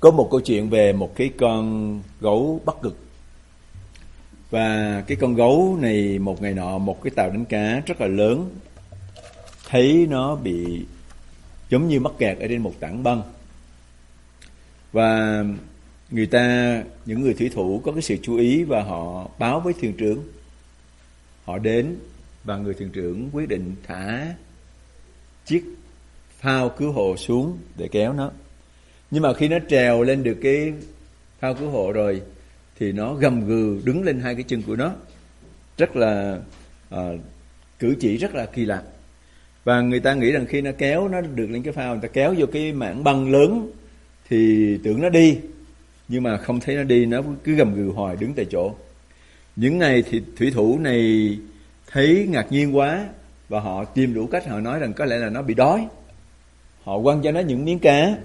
Có một câu chuyện về một cái con gấu Bắc Cực. Và cái con gấu này một ngày nọ một cái tàu đánh cá rất là lớn, thấy nó bị giống như mắc kẹt ở trên một tảng băng. Và người ta, những người thủy thủ có cái sự chú ý và họ báo với thuyền trưởng. Họ đến và người thuyền trưởng quyết định thả chiếc phao cứu hộ xuống để kéo nó. Nhưng mà khi nó trèo lên được cái phao cứu hộ rồi thì nó gầm gừ đứng lên hai cái chân của nó. Rất là à, cử chỉ rất là kỳ lạ. Và người ta nghĩ rằng khi nó kéo nó được lên cái phao, người ta kéo vô cái mảng băng lớn thì tưởng nó đi. Nhưng mà không thấy nó đi, nó cứ gầm gừ hoài đứng tại chỗ. Những ngày thì thủy thủ này thấy ngạc nhiên quá và họ tìm đủ cách họ nói rằng có lẽ là nó bị đói. Họ quăng cho nó những miếng cá,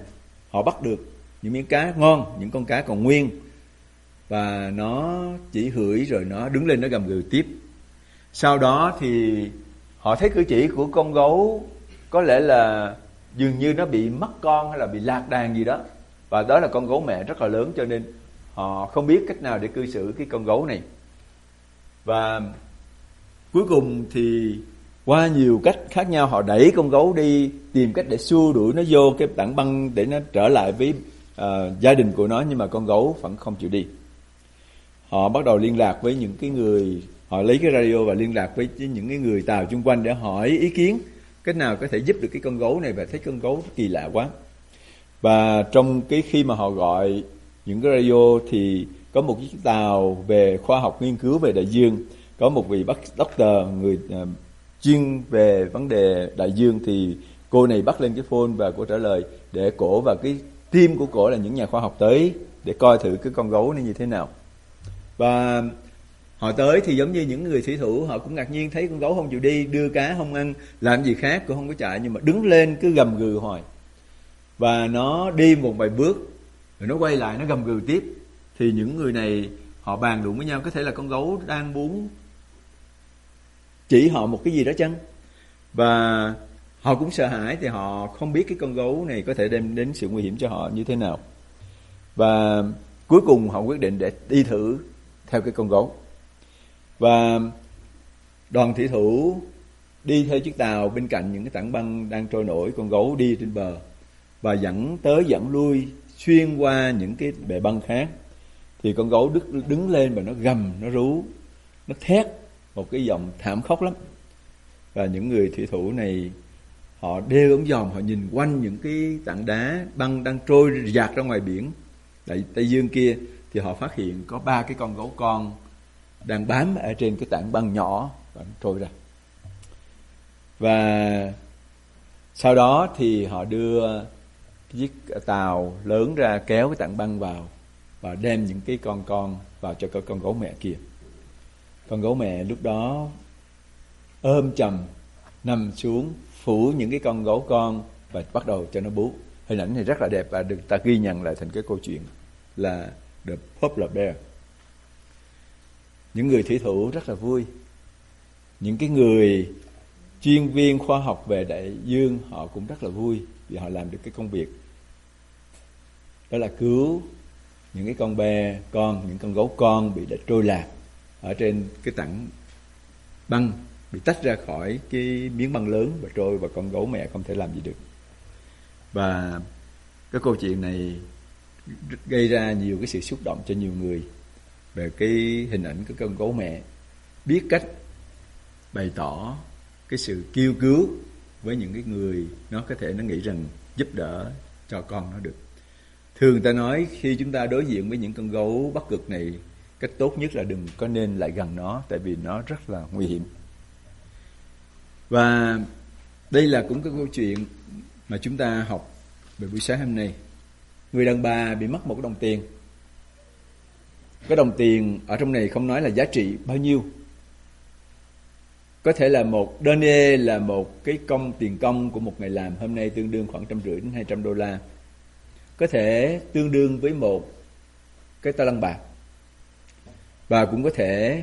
họ bắt được những miếng cá ngon, những con cá còn nguyên. Và nó chỉ hửi rồi nó đứng lên nó gầm gừ tiếp. Sau đó thì họ thấy cử chỉ của con gấu có lẽ là dường như nó bị mất con hay là bị lạc đàn gì đó. Và đó là con gấu mẹ rất là lớn cho nên họ không biết cách nào để cư xử cái con gấu này. Và cuối cùng thì qua nhiều cách khác nhau họ đẩy con gấu đi tìm cách để xua đuổi nó vô cái tảng băng để nó trở lại với uh, gia đình của nó nhưng mà con gấu vẫn không chịu đi. Họ bắt đầu liên lạc với những cái người họ lấy cái radio và liên lạc với những cái người tàu chung quanh để hỏi ý kiến cách nào có thể giúp được cái con gấu này và thấy con gấu kỳ lạ quá. Và trong cái khi mà họ gọi những cái radio thì có một chiếc tàu về khoa học nghiên cứu về đại dương có một vị bác doctor người ờ, chuyên về vấn đề đại dương thì cô này bắt lên cái phone và cô trả lời để cổ và cái team của cổ là những nhà khoa học tới để coi thử cái con gấu này như thế nào. Và họ tới thì giống như những người thủy thủ, họ cũng ngạc nhiên thấy con gấu không chịu đi, đưa cá không ăn, làm gì khác cũng không có chạy, nhưng mà đứng lên cứ gầm gừ hoài. Và nó đi một vài bước, rồi nó quay lại, nó gầm gừ tiếp. Thì những người này họ bàn luận với nhau, có thể là con gấu đang muốn chỉ họ một cái gì đó chăng? Và họ cũng sợ hãi thì họ không biết cái con gấu này có thể đem đến sự nguy hiểm cho họ như thế nào. Và cuối cùng họ quyết định để đi thử theo cái con gấu. Và đoàn thủy thủ đi theo chiếc tàu bên cạnh những cái tảng băng đang trôi nổi con gấu đi trên bờ và dẫn tới dẫn lui xuyên qua những cái bệ băng khác. Thì con gấu đứng, đứng lên và nó gầm nó rú nó thét một cái giọng thảm khốc lắm. Và những người thủy thủ này, họ đeo ống dòm, họ nhìn quanh những cái tảng đá băng đang trôi dạt ra ngoài biển, tại tây dương kia, thì họ phát hiện có ba cái con gấu con đang bám ở trên cái tảng băng nhỏ và nó trôi ra. Và sau đó thì họ đưa chiếc tàu lớn ra kéo cái tảng băng vào và đem những cái con con vào cho cái con gấu mẹ kia con gấu mẹ lúc đó ôm chầm, nằm xuống, phủ những cái con gấu con và bắt đầu cho nó bú. Hình ảnh này rất là đẹp và được ta ghi nhận lại thành cái câu chuyện là the Poplar Bear. Những người thủy thủ rất là vui. Những cái người chuyên viên khoa học về đại dương, họ cũng rất là vui vì họ làm được cái công việc. Đó là cứu những cái con bè con, những con gấu con bị đã trôi lạc ở trên cái tảng băng bị tách ra khỏi cái miếng băng lớn và trôi và con gấu mẹ không thể làm gì được. Và cái câu chuyện này gây ra nhiều cái sự xúc động cho nhiều người về cái hình ảnh của con gấu mẹ, biết cách bày tỏ cái sự kêu cứu với những cái người nó có thể nó nghĩ rằng giúp đỡ cho con nó được. Thường ta nói khi chúng ta đối diện với những con gấu bắc cực này cách tốt nhất là đừng có nên lại gần nó, tại vì nó rất là nguy hiểm. Và đây là cũng cái câu chuyện mà chúng ta học về buổi sáng hôm nay. Người đàn bà bị mất một đồng tiền. Cái đồng tiền ở trong này không nói là giá trị bao nhiêu. Có thể là một denier là một cái công, tiền công của một ngày làm hôm nay tương đương khoảng trăm rưỡi đến hai trăm đô la. Có thể tương đương với một cái ta lăng bạc và cũng có thể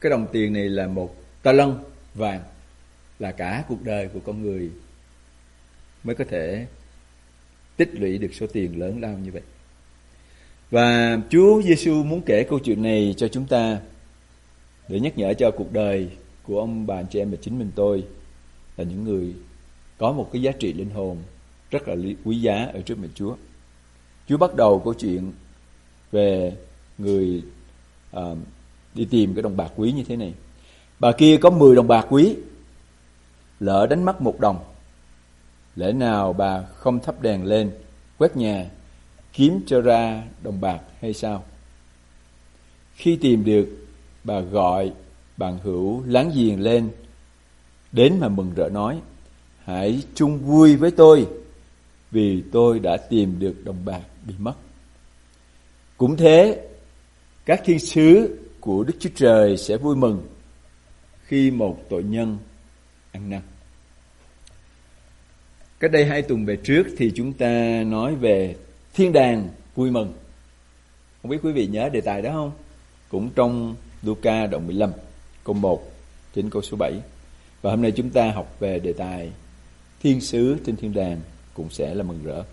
cái đồng tiền này là một ta lân vàng, là cả cuộc đời của con người mới có thể tích lũy được số tiền lớn lao như vậy và Chúa Giêsu muốn kể câu chuyện này cho chúng ta để nhắc nhở cho cuộc đời của ông bà anh chị em và chính mình tôi là những người có một cái giá trị linh hồn rất là quý giá ở trước mặt Chúa. Chúa bắt đầu câu chuyện về người uh, đi tìm cái đồng bạc quý như thế này. Bà kia có 10 đồng bạc quý, lỡ đánh mất một đồng. Lẽ nào bà không thắp đèn lên, quét nhà, kiếm cho ra đồng bạc hay sao? Khi tìm được, bà gọi bạn hữu láng giềng lên, đến mà mừng rỡ nói, hãy chung vui với tôi, vì tôi đã tìm được đồng bạc bị mất. Cũng thế, các thiên sứ của Đức Chúa Trời sẽ vui mừng khi một tội nhân ăn năn. Cách đây hai tuần về trước thì chúng ta nói về thiên đàng vui mừng. Không biết quý vị nhớ đề tài đó không? Cũng trong Luca đoạn 15 câu 1 đến câu số 7. Và hôm nay chúng ta học về đề tài thiên sứ trên thiên đàng cũng sẽ là mừng rỡ.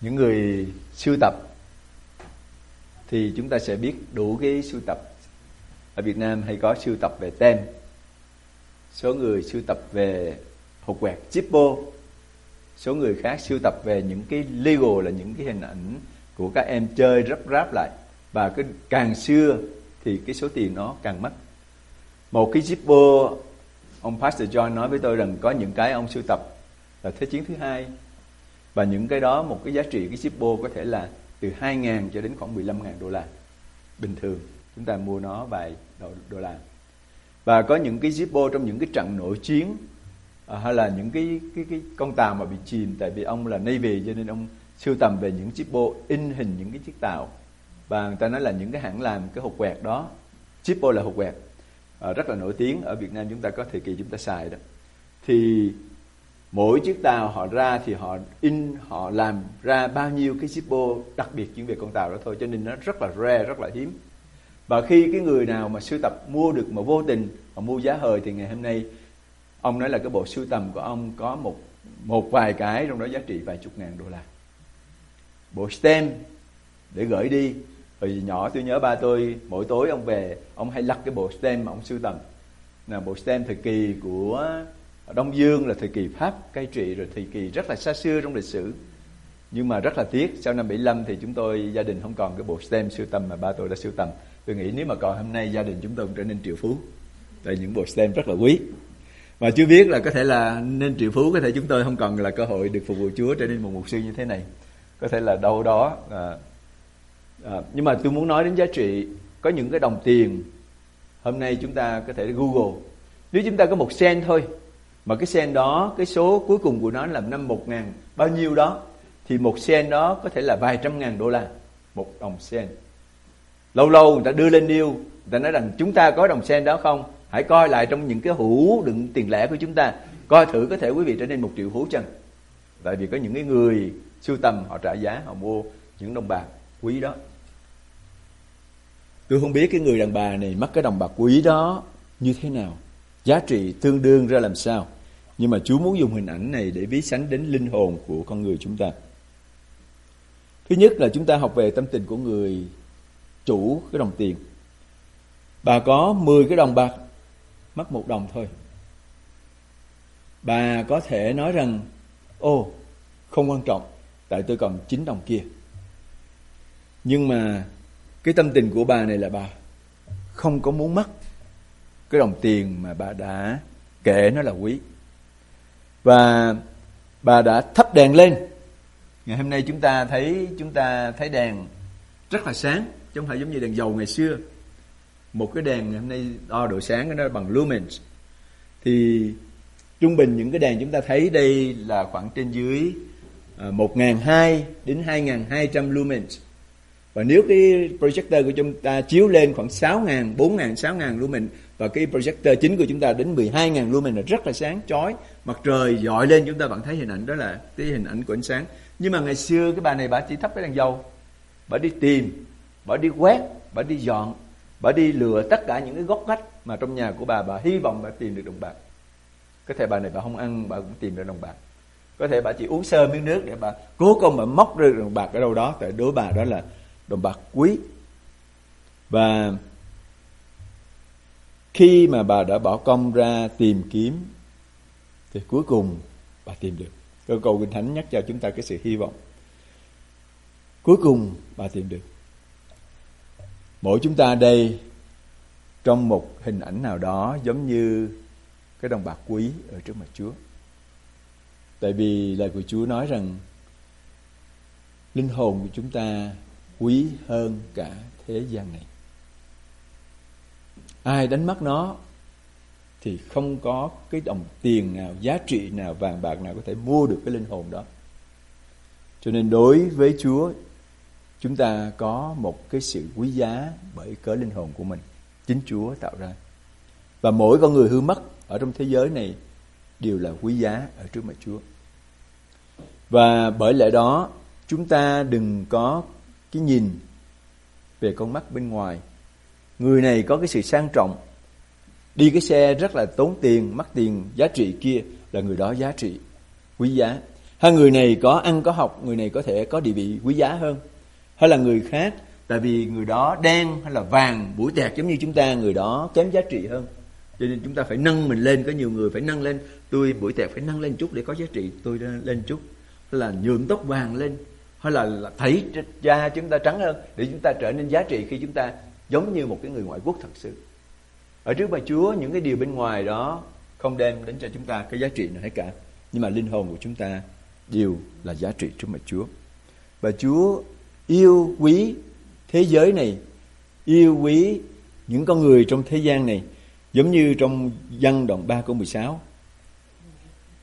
Những người sưu tập, thì chúng ta sẽ biết đủ cái sưu tập. Ở Việt Nam hay có sưu tập về tem. Số người sưu tập về hộp quẹt, Zippo. Số người khác sưu tập về những cái legal là những cái hình ảnh của các em chơi rắp ráp lại và cái càng xưa thì cái số tiền nó càng mất một cái Zippo, ông Pastor John nói với tôi rằng có những cái ông sưu tập là thế chiến thứ hai và những cái đó một cái giá trị cái shippo có thể là từ 2.000 cho đến khoảng 15.000 đô la. Bình thường chúng ta mua nó vài đô, đô la. Và có những cái shippo trong những cái trận nội chiến à, hay là những cái cái cái con tàu mà bị chìm tại vì ông là Navy cho nên ông sưu tầm về những shippo in hình những cái chiếc tàu. Và người ta nói là những cái hãng làm cái hộp quẹt đó shippo là hộp quẹt à, rất là nổi tiếng. Ở Việt Nam chúng ta có thời kỳ chúng ta xài đó. Thì mỗi chiếc tàu họ ra thì họ in, họ làm ra bao nhiêu cái Zippo đặc biệt chuyên về con tàu đó thôi, cho nên nó rất là rare, rất là hiếm. Và khi cái người nào mà sưu tập mua được mà vô tình họ mua giá hời thì ngày hôm nay, ông nói là cái bộ sưu tầm của ông có một một vài cái trong đó giá trị vài chục ngàn đô la. Bộ stem để gửi đi. Hồi nhỏ tôi nhớ ba tôi, mỗi tối ông về, ông hay lắc cái bộ stem mà ông sưu tầm. Là bộ stem thời kỳ của Đông Dương là thời kỳ Pháp cai trị rồi thời kỳ rất là xa xưa trong lịch sử. Nhưng mà rất là tiếc sau năm 75 thì chúng tôi gia đình không còn cái bộ stem sưu tầm mà ba tôi đã sưu tầm. Tôi nghĩ nếu mà còn hôm nay gia đình chúng tôi cũng trở nên triệu phú. Tại những bộ stem rất là quý. Và chưa biết là có thể là nên triệu phú có thể chúng tôi không còn là cơ hội được phục vụ Chúa trở nên một mục sư như thế này. Có thể là đâu đó à, à, nhưng mà tôi muốn nói đến giá trị có những cái đồng tiền. Hôm nay chúng ta có thể google. Nếu chúng ta có một sen thôi mà cái sen đó, cái số cuối cùng của nó là năm một ngàn, bao nhiêu đó, thì một sen đó có thể là vài trăm ngàn đô la, một đồng sen. Lâu lâu người ta đưa lên điêu, người ta nói rằng chúng ta có đồng sen đó không? Hãy coi lại trong những cái hũ đựng tiền lẻ của chúng ta, coi thử có thể quý vị trở nên một triệu phú chăng? Tại vì có những cái người sưu tầm, họ trả giá, họ mua những đồng bạc quý đó. Tôi không biết cái người đàn bà này mất cái đồng bạc quý đó như thế nào, giá trị tương đương ra làm sao nhưng mà Chúa muốn dùng hình ảnh này để ví sánh đến linh hồn của con người chúng ta. Thứ nhất là chúng ta học về tâm tình của người chủ cái đồng tiền. Bà có 10 cái đồng bạc, mất một đồng thôi. Bà có thể nói rằng, ô, không quan trọng, tại tôi còn 9 đồng kia. Nhưng mà cái tâm tình của bà này là bà không có muốn mất cái đồng tiền mà bà đã kể nó là quý và bà đã thắp đèn lên. Ngày hôm nay chúng ta thấy, chúng ta thấy đèn rất là sáng, chứ không phải giống như đèn dầu ngày xưa. Một cái đèn ngày hôm nay đo độ sáng nó bằng lumens. Thì trung bình những cái đèn chúng ta thấy đây là khoảng trên dưới à, một một hai đến hai hai trăm lumens. Và nếu cái projector của chúng ta chiếu lên khoảng sáu ngàn, bốn ngàn, sáu ngàn lumen và cái projector chính của chúng ta đến 12.000 lumen là rất là sáng, chói. Mặt trời dọi lên, chúng ta vẫn thấy hình ảnh đó là cái hình ảnh của ánh sáng. Nhưng mà ngày xưa cái bà này bà chỉ thắp cái đèn dầu. Bà đi tìm, bà đi quét, bà đi dọn, bà đi lừa tất cả những cái góc ngách mà trong nhà của bà bà hy vọng bà tìm được đồng bạc. Có thể bà này bà không ăn, bà cũng tìm được đồng bạc. Có thể bà chỉ uống sơ miếng nước để bà cố công bà móc được đồng bạc ở đâu đó, tại đối bà đó là đồng bạc quý. Và khi mà bà đã bỏ công ra tìm kiếm, thì cuối cùng bà tìm được. Câu cầu kinh thánh nhắc cho chúng ta cái sự hy vọng. Cuối cùng bà tìm được. Mỗi chúng ta đây trong một hình ảnh nào đó giống như cái đồng bạc quý ở trước mặt Chúa. Tại vì lời của Chúa nói rằng linh hồn của chúng ta quý hơn cả thế gian này ai đánh mất nó thì không có cái đồng tiền nào, giá trị nào, vàng bạc nào có thể mua được cái linh hồn đó. Cho nên đối với chúa, chúng ta có một cái sự quý giá bởi cớ linh hồn của mình, chính chúa tạo ra. Và mỗi con người hư mất ở trong thế giới này đều là quý giá ở trước mặt chúa. Và bởi lẽ đó, chúng ta đừng có cái nhìn về con mắt bên ngoài người này có cái sự sang trọng. Đi cái xe rất là tốn tiền mất tiền giá trị kia là người đó giá trị quý giá. Hay người này có ăn có học người này có thể có địa vị quý giá hơn. Hay là người khác tại vì người đó đen hay là vàng buổi tẹt giống như chúng ta người đó kém giá trị hơn. Cho nên chúng ta phải nâng mình lên có nhiều người phải nâng lên. Tôi buổi tẹt phải nâng lên chút để có giá trị tôi lên chút. Hay là nhuộm tóc vàng lên. Hay là, là thấy da chúng ta trắng hơn để chúng ta trở nên giá trị khi chúng ta giống như một cái người ngoại quốc thật sự ở trước bà Chúa những cái điều bên ngoài đó không đem đến cho chúng ta cái giá trị nào hết cả nhưng mà linh hồn của chúng ta đều là giá trị trước mặt Chúa và Chúa yêu quý thế giới này yêu quý những con người trong thế gian này Giống như trong văn đoạn 3 câu 16.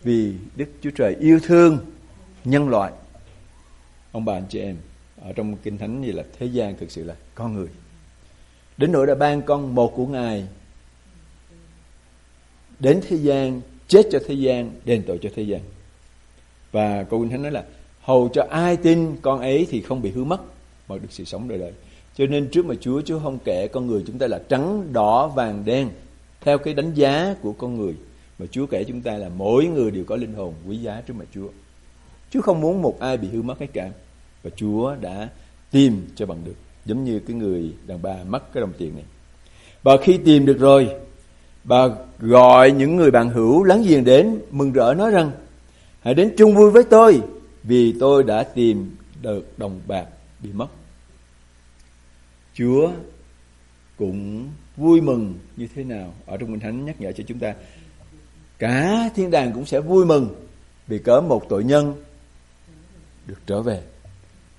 Vì Đức Chúa Trời yêu thương nhân loại. Ông bà anh chị em, ở trong Kinh Thánh như là thế gian thực sự là con người. Đến nỗi đã ban con một của Ngài đến thế gian, chết cho thế gian, đền tội cho thế gian. Và cô Quỳnh Thánh nói là hầu cho ai tin con ấy thì không bị hư mất mà được sự sống đời đời. Cho nên trước mà Chúa, Chúa không kể con người chúng ta là trắng, đỏ, vàng, đen theo cái đánh giá của con người. Mà Chúa kể chúng ta là mỗi người đều có linh hồn quý giá trước mặt Chúa. Chúa không muốn một ai bị hư mất hết cả. Và Chúa đã tìm cho bằng được. Giống như cái người đàn bà mất cái đồng tiền này. Và khi tìm được rồi, bà gọi những người bạn hữu láng giềng đến mừng rỡ nói rằng hãy đến chung vui với tôi vì tôi đã tìm được đồng bạc bị mất. Chúa cũng vui mừng như thế nào ở trong Kinh Thánh nhắc nhở cho chúng ta cả thiên đàng cũng sẽ vui mừng vì cớ một tội nhân được trở về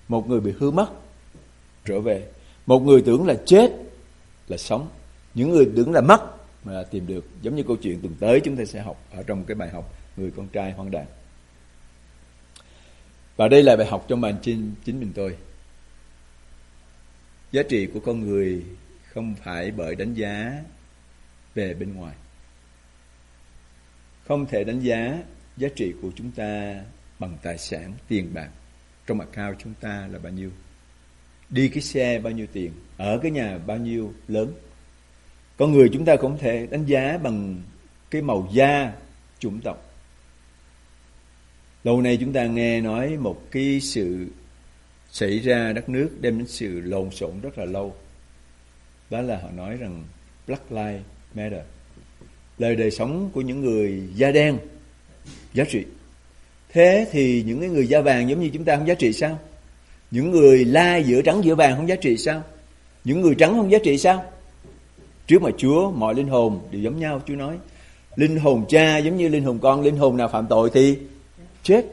một người bị hư mất trở về. Một người tưởng là chết, là sống. Những người tưởng là mất mà là tìm được, giống như câu chuyện tuần tới chúng ta sẽ học ở trong cái bài học người con trai hoang đàn. Và đây là bài học trong bản chính chính mình tôi. Giá trị của con người không phải bởi đánh giá về bên ngoài. Không thể đánh giá giá trị của chúng ta bằng tài sản, tiền bạc. Trong account chúng ta là bao nhiêu? Đi cái xe bao nhiêu tiền? Ở cái nhà bao nhiêu lớn? Con người chúng ta cũng thể đánh giá bằng cái màu da chủng tộc. Lâu nay chúng ta nghe nói một cái sự xảy ra đất nước đem đến sự lộn xộn rất là lâu. Đó là họ nói rằng Black Lives Matter, lời đời sống của những người da đen, giá trị. Thế thì những cái người da vàng giống như chúng ta không giá trị sao? Những người la giữa trắng giữa vàng không giá trị sao? Những người trắng không giá trị sao? Trước mà Chúa, mọi linh hồn đều giống nhau, Chúa nói, linh hồn cha giống như linh hồn con, linh hồn nào phạm tội thì chết.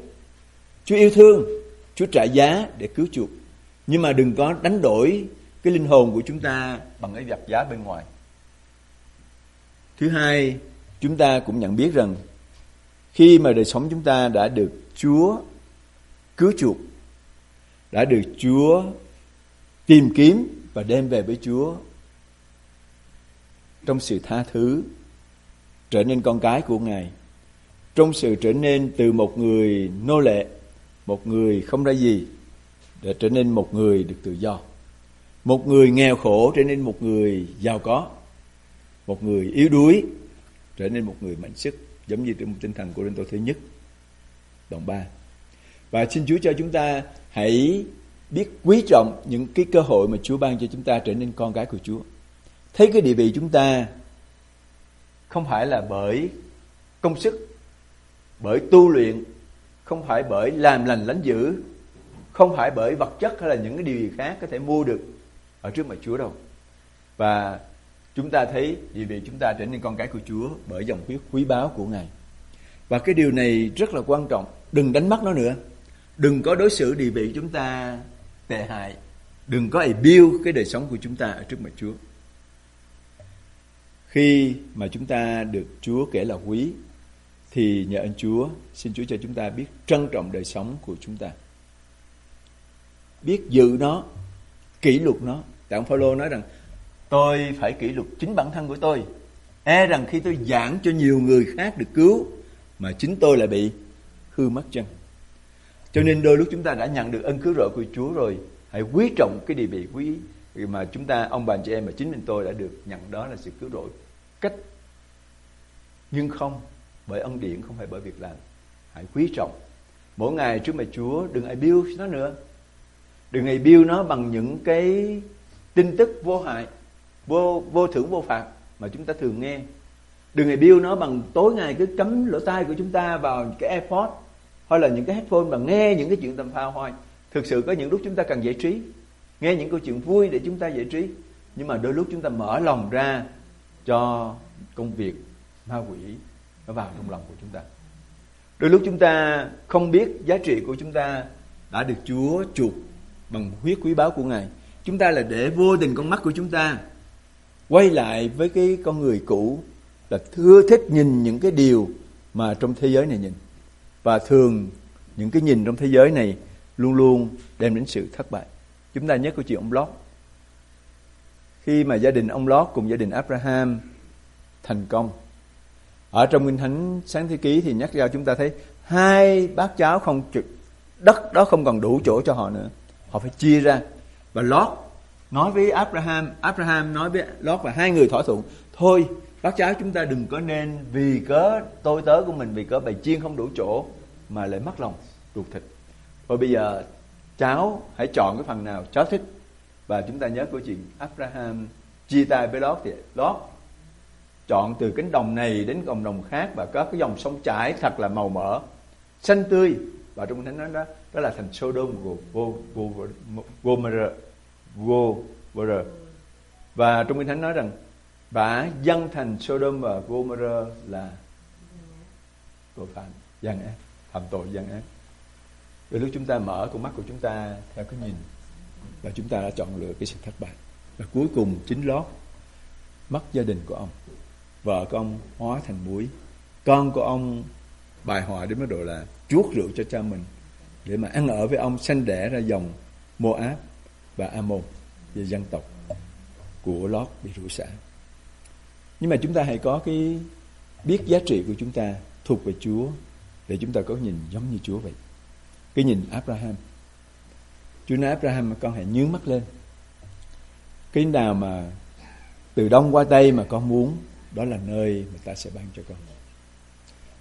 Chúa yêu thương, Chúa trả giá để cứu chuộc. Nhưng mà đừng có đánh đổi cái linh hồn của chúng ta bằng cái vật giá bên ngoài. Thứ hai, chúng ta cũng nhận biết rằng khi mà đời sống chúng ta đã được Chúa cứu chuộc đã được Chúa tìm kiếm và đem về với Chúa. Trong sự tha thứ, trở nên con cái của Ngài. Trong sự trở nên từ một người nô lệ, một người không ra gì để trở nên một người được tự do. Một người nghèo khổ trở nên một người giàu có. Một người yếu đuối trở nên một người mạnh sức, giống như trong tinh thần của Linh Tô thứ nhất, đoạn 3 và xin Chúa cho chúng ta hãy biết quý trọng những cái cơ hội mà Chúa ban cho chúng ta trở nên con gái của Chúa. Thấy cái địa vị chúng ta không phải là bởi công sức, bởi tu luyện, không phải bởi làm lành lánh dữ, không phải bởi vật chất hay là những cái điều gì khác có thể mua được ở trước mặt Chúa đâu. Và chúng ta thấy địa vị chúng ta trở nên con cái của Chúa bởi dòng huyết quý báu của Ngài. Và cái điều này rất là quan trọng, đừng đánh mất nó nữa đừng có đối xử địa vị chúng ta tệ hại. Đừng có biêu cái đời sống của chúng ta ở trước mặt Chúa. Khi mà chúng ta được Chúa kể là quý, thì nhờ ơn Chúa, xin Chúa cho chúng ta biết trân trọng đời sống của chúng ta. Biết giữ nó, kỷ luật nó. Tại ông Phaolô nói rằng, tôi phải kỷ luật chính bản thân của tôi. E rằng khi tôi giảng cho nhiều người khác được cứu, mà chính tôi lại bị hư mất chân cho nên đôi lúc chúng ta đã nhận được ân cứu rỗi của Chúa rồi, hãy quý trọng cái địa vị quý mà chúng ta, ông bà chị em và chính mình tôi đã được nhận đó là sự cứu rỗi cách. Nhưng không, bởi ân điển, không phải bởi việc làm. Hãy quý trọng. Mỗi ngày trước mặt Chúa, đừng ai biêu nó nữa. Đừng ai biêu nó bằng những cái tin tức vô hại, vô vô thưởng, vô phạt mà chúng ta thường nghe. Đừng ai biêu nó bằng tối ngày cứ cấm lỗ tai của chúng ta vào cái airpod hay là những cái headphone mà nghe những cái chuyện tầm phao hoài. Thực sự có những lúc chúng ta cần giải trí. Nghe những câu chuyện vui để chúng ta giải trí. Nhưng mà đôi lúc chúng ta mở lòng ra cho công việc ma quỷ nó vào trong lòng của chúng ta. Đôi lúc chúng ta không biết giá trị của chúng ta đã được Chúa chuộc bằng huyết quý báu của Ngài. Chúng ta là để vô tình con mắt của chúng ta quay lại với cái con người cũ là thưa thích nhìn những cái điều mà trong thế giới này nhìn và thường những cái nhìn trong thế giới này luôn luôn đem đến sự thất bại. Chúng ta nhớ câu chuyện ông Lót. Khi mà gia đình ông Lót cùng gia đình Abraham thành công, ở trong Kinh Thánh sáng thế ký thì nhắc ra chúng ta thấy hai bác cháu không đất đó không còn đủ chỗ cho họ nữa. Họ phải chia ra. Và Lót nói với Abraham Abraham nói với Lót và hai người thỏa thuận, thôi bác cháu chúng ta đừng có nên vì cớ tôi tớ của mình, vì cớ bày chiên không đủ chỗ mà lại mất lòng ruột thịt. Và bây giờ cháu hãy chọn cái phần nào cháu thích. Và chúng ta nhớ câu chuyện Abraham chia tay với Lót thì Lót chọn từ cánh đồng này đến cánh đồng khác và có cái dòng sông chảy thật là màu mỡ, xanh tươi. Và trong thánh nói đó đó là thành Sodom của Gomorrah Gomorrah và trong kinh thánh nói rằng và dân thành Sodom và Gomorrah là tội phạm, gian ác, phạm tội, gian ác. Đôi lúc chúng ta mở con mắt của chúng ta theo cái nhìn và chúng ta đã chọn lựa cái sự thất bại. Và cuối cùng chính lót mất gia đình của ông. Vợ của ông hóa thành muối. Con của ông bài họa đến mức độ là chuốt rượu cho cha mình để mà ăn ở với ông, sanh đẻ ra dòng Moab và Ammon về dân tộc của Lót bị rủa xả. Nhưng mà chúng ta hãy có cái biết giá trị của chúng ta thuộc về Chúa để chúng ta có nhìn giống như Chúa vậy. Cái nhìn Abraham. Chúa nói Abraham mà con hãy nhướng mắt lên. Cái nào mà từ đông qua tây mà con muốn, đó là nơi mà ta sẽ ban cho con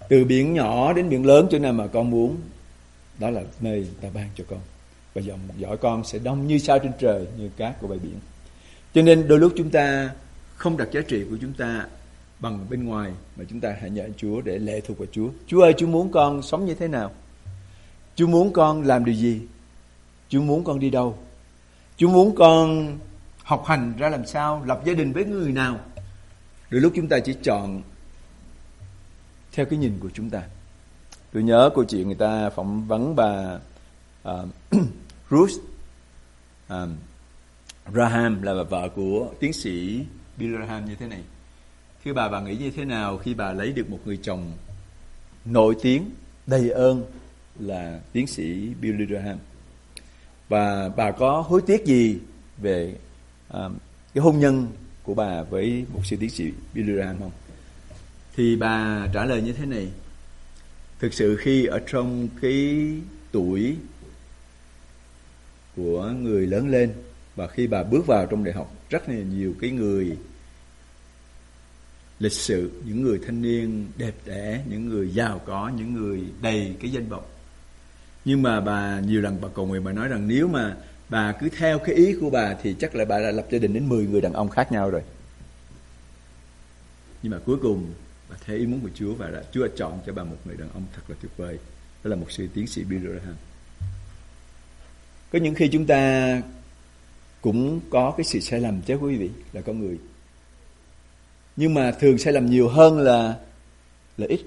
từ biển nhỏ đến biển lớn, chỗ nào mà con muốn, đó là nơi ta ban cho con và dòng dõi con sẽ đông như sao trên trời, như cát của bãi biển cho nên đôi lúc chúng ta không đặt giá trị của chúng ta bằng bên ngoài mà chúng ta hãy nhờ Chúa để lệ thuộc vào Chúa. Chúa ơi, Chúa muốn con sống như thế nào? Chúa muốn con làm điều gì? Chúa muốn con đi đâu? Chúa muốn con học hành ra làm sao? Lập gia đình với người nào? Đôi lúc chúng ta chỉ chọn theo cái nhìn của chúng ta. Tôi nhớ câu chuyện người ta phỏng vấn bà uh, Ruth uh, Raham là bà vợ của tiến sĩ Billerham như thế này. Khi bà, bà nghĩ như thế nào khi bà lấy được một người chồng nổi tiếng, đầy ơn là tiến sĩ Bill Graham? Và bà có hối tiếc gì về à, cái hôn nhân của bà với một sư tiến sĩ Bill Graham không? Thì bà trả lời như thế này. Thực sự khi ở trong cái tuổi của người lớn lên và khi bà bước vào trong đại học rất là nhiều cái người lịch sự, những người thanh niên đẹp đẽ, những người giàu có, những người đầy cái danh vọng. Nhưng mà bà, nhiều lần bà cầu nguyện, bà nói rằng nếu mà bà cứ theo cái ý của bà thì chắc là bà đã lập gia đình đến 10 người đàn ông khác nhau rồi. Nhưng mà cuối cùng, bà theo ý muốn của Chúa và đã, Chúa đã chọn cho bà một người đàn ông thật là tuyệt vời. Đó là một sư tiến sĩ Bill Graham. Có những khi chúng ta cũng có cái sự sai lầm chứ quý vị là con người. Nhưng mà thường sai lầm nhiều hơn là là ít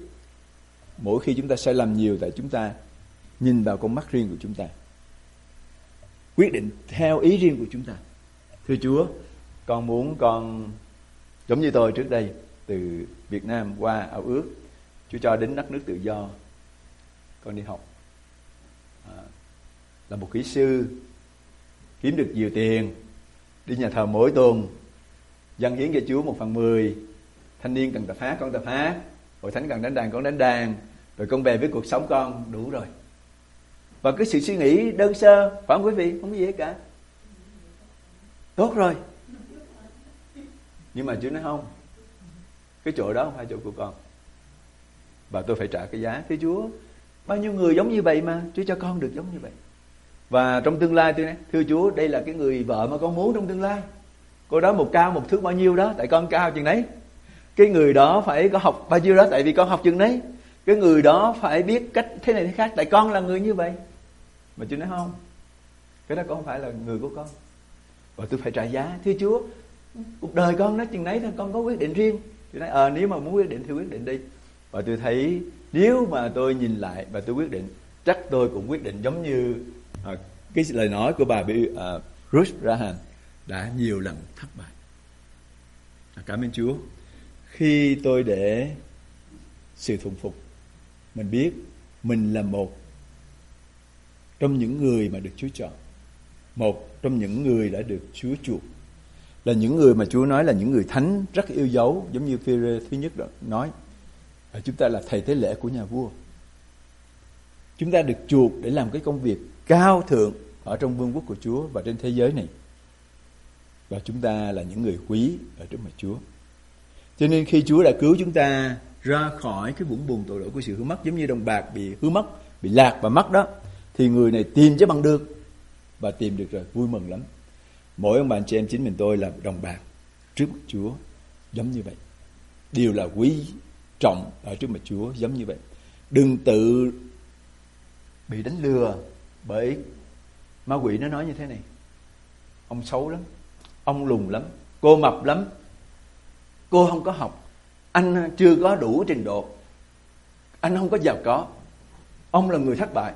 mỗi khi chúng ta sai lầm nhiều tại chúng ta nhìn vào con mắt riêng của chúng ta quyết định theo ý riêng của chúng ta. Thưa chúa con muốn con giống như tôi trước đây từ việt nam qua ao ước chúa cho đến đất nước tự do con đi học. À, là một kỹ sư kiếm được nhiều tiền. Đi nhà thờ mỗi tuần dân hiến cho Chúa một phần mười. Thanh niên cần tập hát, con tập hát. Hội thánh cần đánh đàn, con đánh đàn. Rồi con về với cuộc sống con, đủ rồi. Và cái sự suy nghĩ đơn sơ, phải không quý vị? Không có gì hết cả. Tốt rồi. Nhưng mà Chúa nói không. Cái chỗ đó không phải chỗ của con. Và tôi phải trả cái giá. Thế Chúa, bao nhiêu người giống như vậy mà Chúa cho con được giống như vậy? Và trong tương lai tôi nói, thưa Chúa, đây là cái người vợ mà con muốn trong tương lai. Cô đó một cao, một thước bao nhiêu đó, tại con cao chừng đấy. Cái người đó phải có học bao nhiêu đó, tại vì con học chừng đấy. Cái người đó phải biết cách thế này thế khác, tại con là người như vậy. Mà Chúa nói, không, cái đó con không phải là người của con. Và tôi phải trả giá. Thưa Chúa, cuộc đời con nó chừng đấy thôi, con có quyết định riêng. Tôi nói ờ nếu mà muốn quyết định thì quyết định đi. Và tôi thấy, nếu mà tôi nhìn lại và tôi quyết định, chắc tôi cũng quyết định giống như à, cái lời nói của bà bị uh, Ruth Rahan đã nhiều lần thất bại. Ờ, cảm ơn Chúa. Khi tôi để sự thuần phục mình biết mình là một trong những người mà được Chúa chọn một trong những người đã được Chúa chuộc là những người mà Chúa nói là những người thánh rất yêu dấu giống như phi thứ nhất đó nói chúng ta là thầy tế lễ của nhà vua. Chúng ta được chuộc để làm cái công việc cao thượng ở trong vương quốc của Chúa và trên thế giới này. Và chúng ta là những người quý ở trước mặt Chúa. Cho nên khi Chúa đã cứu chúng ta ra khỏi cái vũng bùn tội lỗi của sự hư mất, giống như đồng bạc bị hư mất, bị lạc và mất đó, thì người này tìm cho bằng được và tìm được rồi vui mừng lắm. Mỗi ông bạn chị em, chính mình tôi là đồng bạc trước mặt Chúa, giống như vậy. Điều là quý trọng ở trước mặt Chúa, giống như vậy. Đừng tự bị đánh lừa bởi ma quỷ nó nói như thế này. Ông xấu lắm, ông lùn lắm, cô mập lắm. Cô không có học, anh chưa có đủ trình độ. Anh không có giàu có. Ông là người thất bại.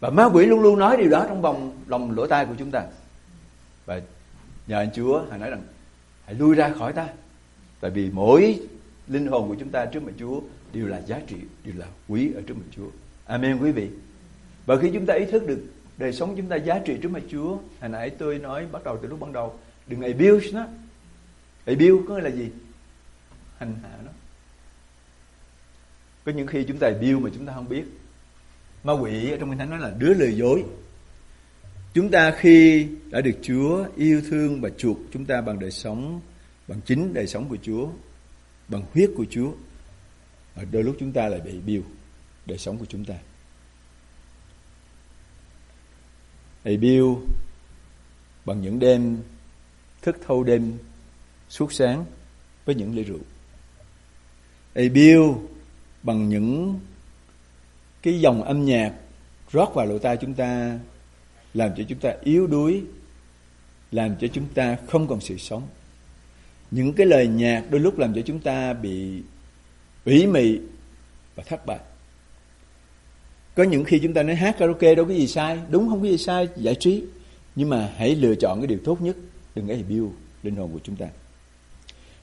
Và ma quỷ luôn luôn nói điều đó trong vòng lòng lỗ tai của chúng ta. Và nhờ anh Chúa, hãy nói rằng, hãy lui ra khỏi ta. Tại vì mỗi linh hồn của chúng ta trước mặt Chúa đều là giá trị, đều là quý ở trước mặt Chúa. Amen quý vị và khi chúng ta ý thức được đời sống chúng ta giá trị trước mặt Chúa, hồi nãy tôi nói bắt đầu từ lúc ban đầu, đừng abuse nó. Abuse có nghĩa là gì? Hành hạ nó. Có những khi chúng ta abuse mà chúng ta không biết. Ma quỷ ở trong kinh thánh nói là đứa lừa dối. Chúng ta khi đã được Chúa yêu thương và chuộc chúng ta bằng đời sống, bằng chính đời sống của Chúa, bằng huyết của Chúa ở đôi lúc chúng ta lại bị biêu đời sống của chúng ta Thầy biêu bằng những đêm thức thâu đêm suốt sáng với những ly rượu. Thầy biêu bằng những cái dòng âm nhạc rót vào lỗ tai chúng ta làm cho chúng ta yếu đuối, làm cho chúng ta không còn sự sống những cái lời nhạc đôi lúc làm cho chúng ta bị ủy mị và thất bại có những khi chúng ta nói hát karaoke đâu có gì sai, đúng không có gì sai, giải trí. Nhưng mà hãy lựa chọn cái điều tốt nhất, đừng ấy biêu linh hồn của chúng ta.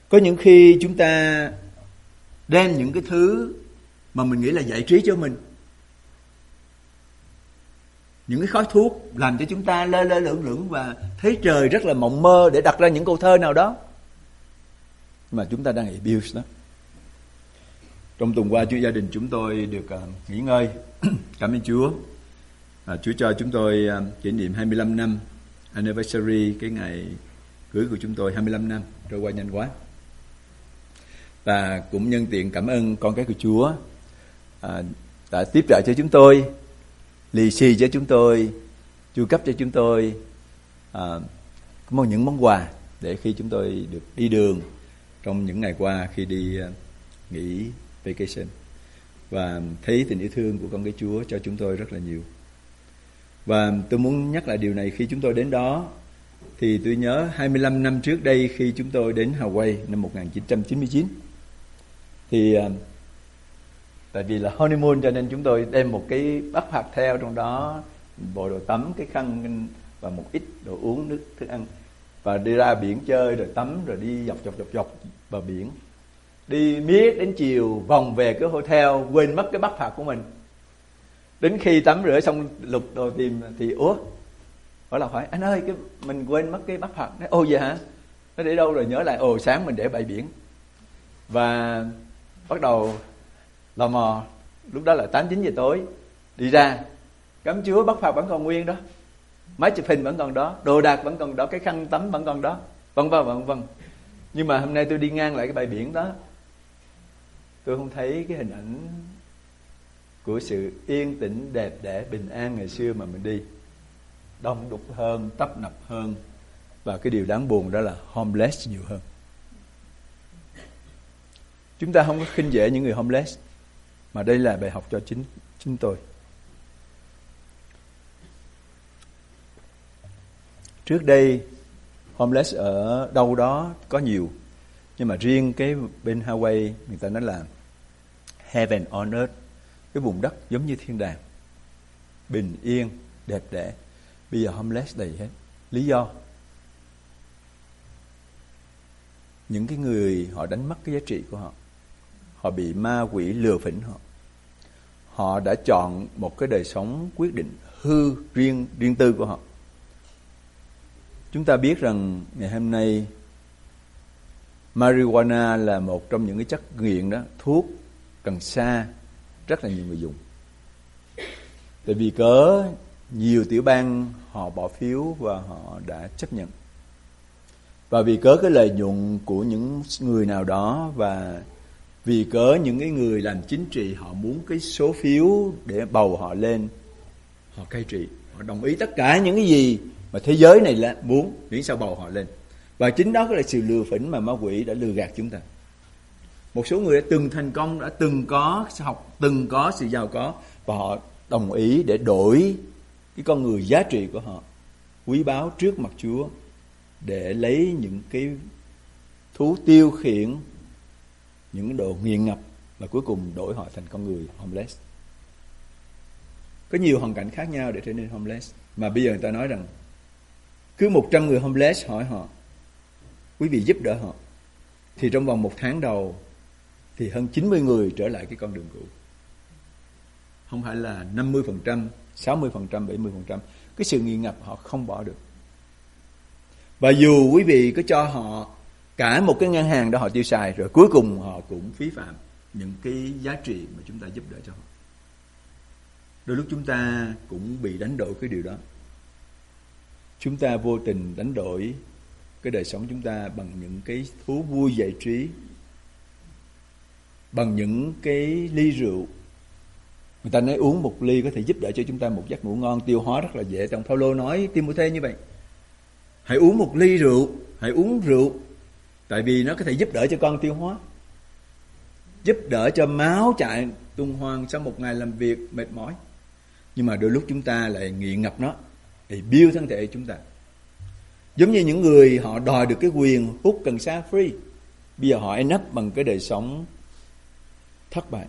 Có những khi chúng ta đem những cái thứ mà mình nghĩ là giải trí cho mình. Những cái khói thuốc làm cho chúng ta lơ lơ lửng lửng và thấy trời rất là mộng mơ để đặt ra những câu thơ nào đó. Mà chúng ta đang abuse đó trong tuần qua chúa gia đình chúng tôi được uh, nghỉ ngơi. Cảm ơn chúa. À, chúa cho chúng tôi uh, kỷ niệm 25 năm anniversary cái ngày cưới của chúng tôi 25 năm trôi qua nhanh quá. Và cũng nhân tiện cảm ơn con cái của chúa à, đã tiếp trợ cho chúng tôi lì xì cho chúng tôi chu cấp cho chúng tôi à, mong những món quà để khi chúng tôi được đi đường trong những ngày qua khi đi uh, nghỉ vacation. Và thấy tình yêu thương của con cái Chúa cho chúng tôi rất là nhiều. Và tôi muốn nhắc lại điều này khi chúng tôi đến đó. Thì tôi nhớ 25 năm trước đây khi chúng tôi đến Hawaii năm 1999 thì à, tại vì là honeymoon cho nên chúng tôi đem một cái bát hạt theo trong đó, bộ đồ tắm, cái khăn và một ít đồ uống nước thức ăn. Và đi ra biển chơi, rồi tắm, rồi đi dọc dọc dọc dọc bờ biển đi miết đến chiều, vòng về cái hotel, quên mất cái bát phạt của mình. Đến khi tắm rửa xong, lục đồ tìm thì, ủa? Hỏi là hỏi anh ơi, cái, mình quên mất cái bát phạt nói ô vậy hả? Nó để đâu rồi, nhớ lại. Ồ, sáng mình để bãi biển. Và bắt đầu lò mò. Lúc đó là tám chín giờ tối, đi ra. Cắm chúa bắt phạt vẫn còn nguyên đó. Máy chụp hình vẫn còn đó. Đồ đạc vẫn còn đó. Cái khăn tắm vẫn còn đó. Vân vân vân vân. Nhưng mà hôm nay tôi đi ngang lại cái bãi biển đó tôi không thấy cái hình ảnh của sự yên tĩnh, đẹp đẽ, bình an ngày xưa mà mình đi. Đông đúc hơn, tấp nập hơn. Và cái điều đáng buồn đó là homeless nhiều hơn. Chúng ta không có khinh dễ những người homeless, mà đây là bài học cho chính chính tôi. Trước đây, homeless ở đâu đó có nhiều, nhưng mà riêng cái bên Hawaii, người ta nói là heaven on earth. Cái vùng đất giống như thiên đàng. Bình yên, đẹp đẽ. Bây giờ homeless đầy hết. Lý do? Những cái người họ đánh mất cái giá trị của họ. Họ bị ma quỷ lừa phỉnh họ. Họ đã chọn một cái đời sống quyết định hư riêng riêng tư của họ. Chúng ta biết rằng ngày hôm nay marijuana là một trong những cái chất nghiện đó, thuốc cần sa, rất là nhiều người dùng. Tại vì cớ, nhiều tiểu bang họ bỏ phiếu và họ đã chấp nhận. Và vì cớ cái lợi nhuận của những người nào đó và vì cớ những cái người làm chính trị họ muốn cái số phiếu để bầu họ lên, họ cai trị, họ đồng ý tất cả những cái gì mà thế giới này là muốn, miễn sao bầu họ lên. Và chính đó là sự lừa phỉnh mà ma quỷ đã lừa gạt chúng ta một số người đã từng thành công, đã từng có học, từng có sự giàu có và họ đồng ý để đổi cái con người giá trị của họ, quý báu trước mặt Chúa để lấy những cái thú tiêu khiển, những đồ nghiện ngập và cuối cùng đổi họ thành con người homeless. Có nhiều hoàn cảnh khác nhau để trở nên homeless. Mà bây giờ người ta nói rằng cứ 100 người homeless hỏi họ, quý vị giúp đỡ họ? Thì trong vòng một tháng đầu thì hơn 90 người trở lại cái con đường cũ không phải là 50%, 60%, 70%. Cái sự nghiện ngập họ không bỏ được. Và dù quý vị có cho họ cả một cái ngân hàng để họ tiêu xài rồi cuối cùng họ cũng phí phạm những cái giá trị mà chúng ta giúp đỡ cho họ. Đôi lúc chúng ta cũng bị đánh đổi cái điều đó. Chúng ta vô tình đánh đổi cái đời sống chúng ta bằng những cái thú vui giải trí bằng những cái ly rượu. Người ta nói uống một ly có thể giúp đỡ cho chúng ta một giấc ngủ ngon. Tiêu hóa rất là dễ. Trong Paulo nói Timothy như vậy. Hãy uống một ly rượu, hãy uống rượu, tại vì nó có thể giúp đỡ cho con tiêu hóa, giúp đỡ cho máu chạy tuần hoàn sau một ngày làm việc mệt mỏi. Nhưng mà đôi lúc chúng ta lại nghiện ngập nó, thì biêu thân thể chúng ta. Giống như những người họ đòi được cái quyền hút cần sa free, bây giờ họ end up bằng cái đời sống thất bại.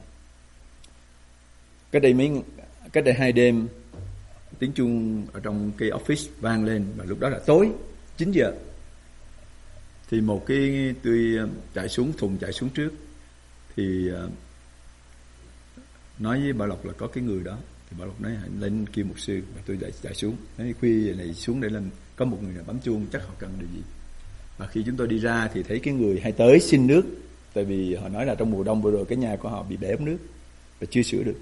Cách đây mấy cách đây hai đêm tiếng chuông ở trong cái office vang lên và lúc đó là tối 9 giờ. Thì một cái tôi ờ, chạy xuống thùng chạy xuống trước. Thì ờ, nói với bà lộc là có cái người đó. Thì bà lộc nói hãy lên kêu một sư và tôi chạy, chạy xuống. Nói khuya này xuống để lên có một người nào bấm chuông chắc họ cần điều gì. Và khi chúng tôi đi ra thì thấy cái người hay tới xin nước tại vì họ nói là trong mùa đông vừa rồi cái nhà của họ bị bể ống nước và chưa sửa được.